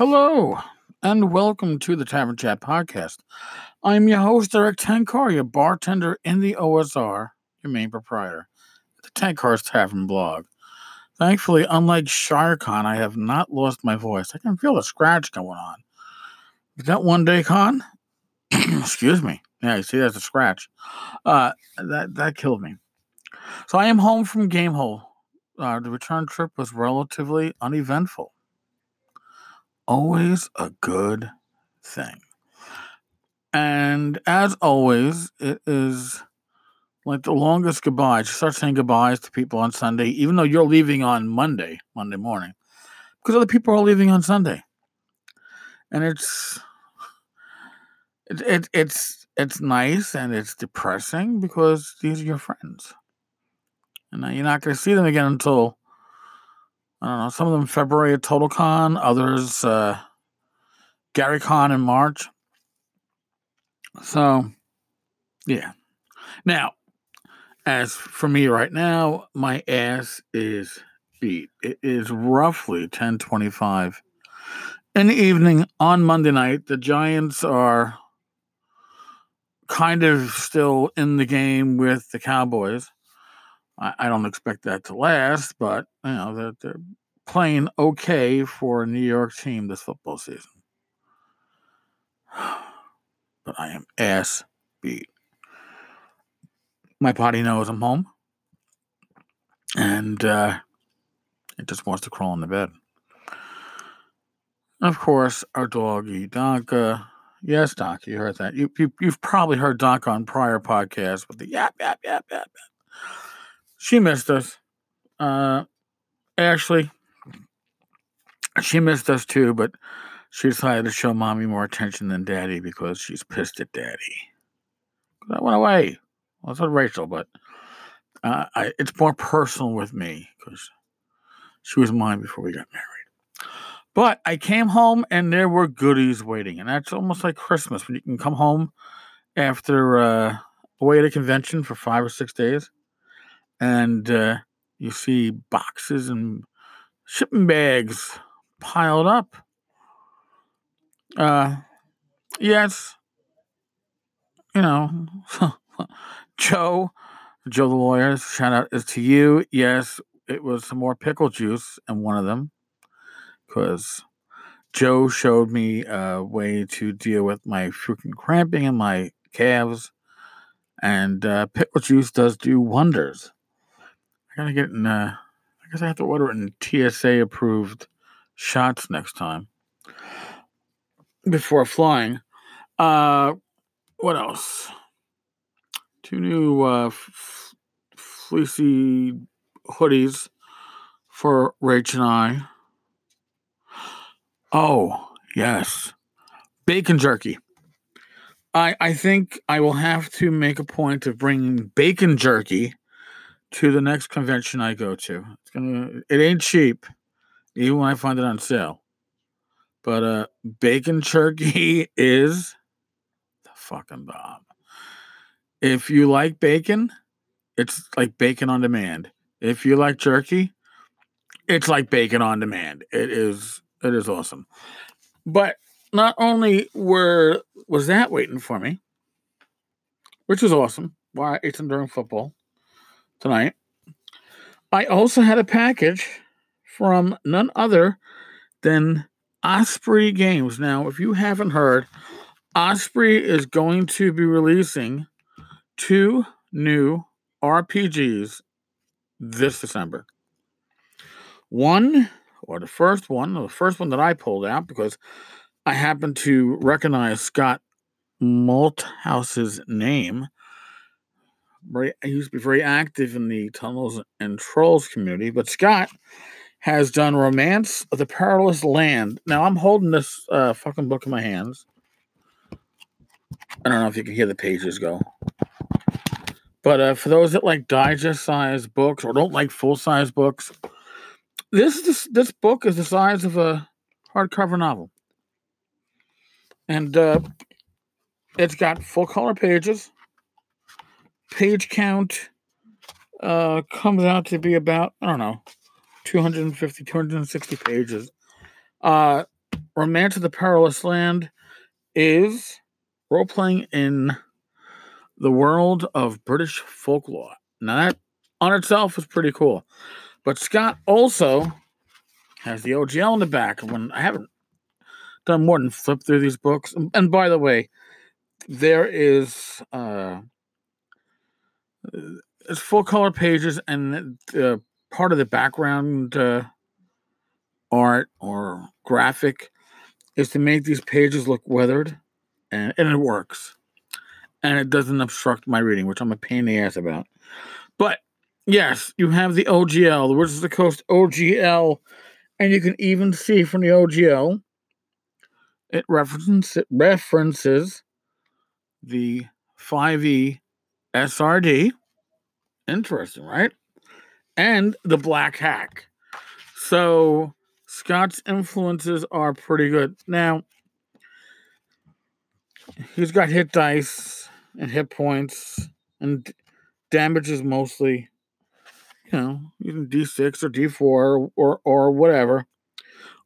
Hello, and welcome to the Tavern Chat podcast. I'm your host, Erik Tenkar, your bartender in the OSR, your main proprietor, the Tenkar's Tavern blog. Thankfully, unlike Shire Khan, I have not lost my voice. I can feel a scratch going on. Is that one day, Con? Excuse me. Yeah, you see, that's a scratch. Uh, that that killed me. So I am home from Gamehole. Uh, the return trip was relatively uneventful. Always a good thing. And as always, it is like the longest goodbye. You start saying goodbyes to people on Sunday, even though you're leaving on Monday, Monday morning, because other people are leaving on Sunday. And it's it, it it's it's nice and it's depressing because these are your friends. And uh, you're not going to see them again until I don't know. Some of them February at TotalCon, others uh, Gary Con in March. So, yeah. Now, as for me right now, my ass is beat. It is roughly 1025 in the evening on Monday night. The Giants are kind of still in the game with the Cowboys. I, I don't expect that to last, but you know they're, they're playing okay for a New York team this football season. But I am ass beat. My body knows I'm home, and uh, it just wants to crawl in the bed. of course, our doggy Donka Yes, Doc, you heard that. You, you you've probably heard Doc on prior podcasts with the yap yap yap yap. yap. She missed us. Uh, Ashley, she missed us too, but she decided to show mommy more attention than daddy because she's pissed at daddy. I went away. Well, so Rachel, but uh, I, it's more personal with me because she was mine before we got married. But I came home and there were goodies waiting, and that's almost like Christmas when you can come home after uh, away at a convention for five or six days, and uh, you see boxes and shipping bags piled up. Uh, yes, you know, Joe, Joe the lawyer. Shout out is to you. Yes, it was some more pickle juice in one of them because Joe showed me a way to deal with my freaking cramping in my calves, and uh, pickle juice does do wonders. Gotta get in. Uh, I guess I have to order in TSA approved shots next time before flying. Uh, what else? Two new uh, f- fleecy hoodies for Rach and I. Oh, yes. Bacon jerky. I, I think I will have to make a point of bringing bacon jerky to the next convention I go to. It's gonna it ain't cheap, even when I find it on sale. But uh bacon jerky is the fucking bomb. If you like bacon, it's like bacon on demand. If you like jerky, it's like bacon on demand. It is it is awesome. But not only were was that waiting for me, which is awesome. Why I ate some during football tonight. I also had a package from none other than Osprey Games. Now, if you haven't heard, Osprey is going to be releasing two new RPGs this December. One or the first one, the first one that I pulled out because I happened to recognize Scott Malthouse's name. Very, he used to be very active in the Tunnels and Trolls community, but Scott has done Romance of the Perilous Land. Now I'm holding this uh, fucking book in my hands. I don't know if you can hear the pages go. But uh, for those that like digest size books or don't like full size books, this this this book is the size of a hardcover novel, and uh, it's got full color pages. Page count uh, comes out to be about I don't know, 250, 260 pages. Uh, Romance of the Perilous Land is role playing in the world of British folklore. Now, that on itself is pretty cool. But Scott also has the OGL in the back. When I haven't done more than flip through these books, and by the way, there is uh, it's full color pages, and uh, part of the background uh, art or graphic is to make these pages look weathered, and, and it works. And it doesn't obstruct my reading, which I'm a pain in the ass about. But yes, you have the OGL, the Wizards of the Coast OGL, and you can even see from the OGL, it references, it references the 5e SRD. Interesting, right? And the Black Hack. So Scott's influences are pretty good. Now, he's got hit dice and hit points, and damage is mostly, you know, using D6 or D4 or, or, or whatever.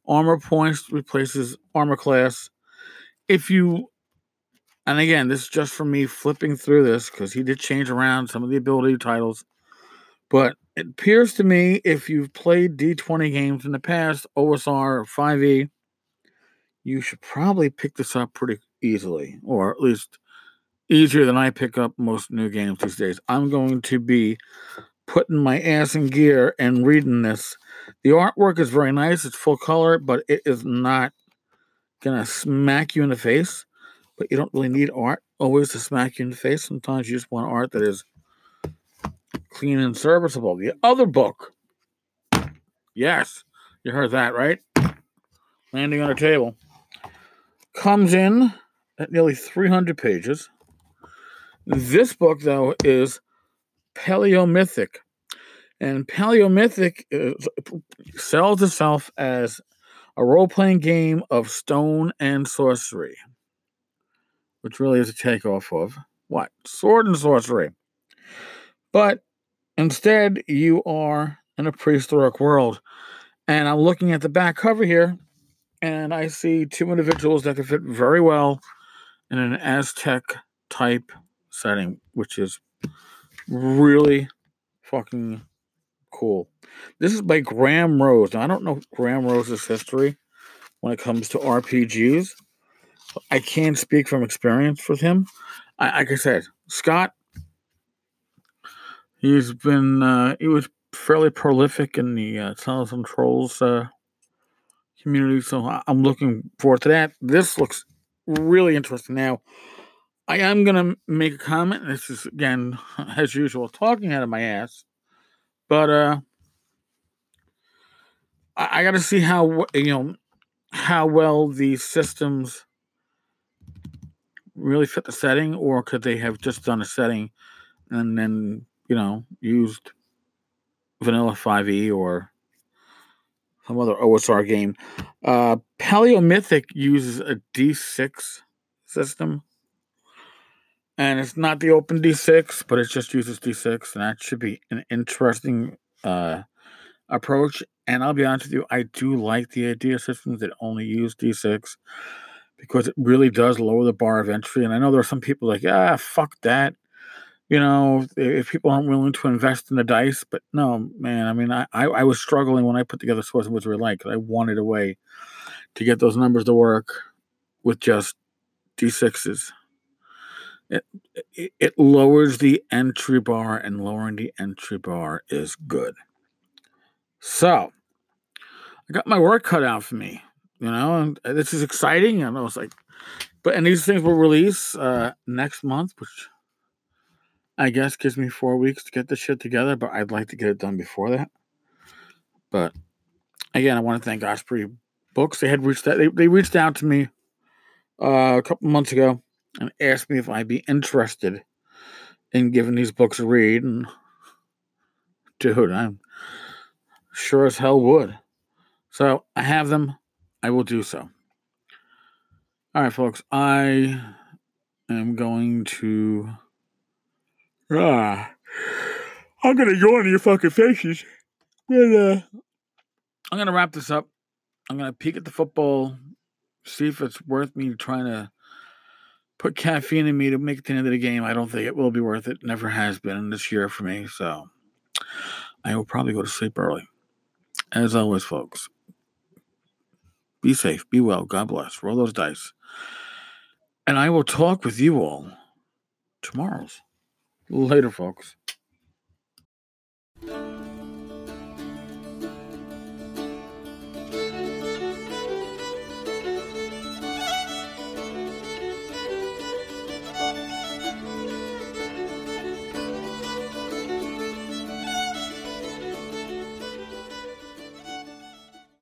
Armor points replaces armor class. If you, and again, this is just for me flipping through this because he did change around some of the ability titles, but it appears to me if you've played D20 games in the past, OSR or 5e, you should probably pick this up pretty easily, or at least easier than I pick up most new games these days. I'm going to be putting my ass in gear and reading this. The artwork is very nice, it's full color, but it is not gonna smack you in the face. But you don't really need art always to smack you in the face. Sometimes you just want art that is clean and serviceable. The other book, yes, you heard that right? Landing on a table, comes in at nearly 300 pages. This book, though, is Paleomythic. And Paleomythic is, sells itself as a role playing game of stone and sorcery, which really is a takeoff of what? Sword and sorcery. But instead, you are in a prehistoric world. And I'm looking at the back cover here, and I see two individuals that could fit very well in an Aztec type setting, which is really fucking cool. This is by Graham Rose. Now, I don't know Graham Rose's history when it comes to RPGs. I can't speak from experience with him. I, like I said, Scott, he's been, uh, he was fairly prolific in the uh, Tunnels and Trolls uh, community, so I'm looking forward to that. This looks really interesting. Now, I am to make a comment. This is, again, as usual, talking out of my ass. But uh, I, I got to see how, you know, how well these systems really fit the setting, or could they have just done a setting and then, you know, used vanilla 5e or some other OSR game. Uh, Paleomythic uses a D6 system and it's not the open d6 but it just uses d6 and that should be an interesting uh, approach and i'll be honest with you i do like the idea systems that only use d6 because it really does lower the bar of entry and i know there are some people like ah fuck that you know if people aren't willing to invest in the dice but no man i mean i i, I was struggling when i put together swords and wizardry light because i wanted a way to get those numbers to work with just d6s it, it, it lowers the entry bar, and lowering the entry bar is good. So, I got my work cut out for me, you know, and this is exciting. And I was like, but and these things will release uh, next month, which I guess gives me four weeks to get this shit together. But I'd like to get it done before that. But again, I want to thank Osprey Books. They had reached that They, they reached out to me uh, a couple months ago and asked me if I'd be interested in giving these books a read. And dude, I'm sure as hell would. So I have them. I will do so. All right, folks. I am going to. Ah, I'm gonna yawn in your fucking faces. But, uh, I'm gonna wrap this up. I'm gonna peek at the football, see if it's worth me trying to put caffeine in me to make it to the end of the game. I don't think it will be worth it. Never has been this year for me. So I will probably go to sleep early. As always, folks, be safe. Be well. God bless. Roll those dice. And I will talk with you all tomorrow's. Later, folks.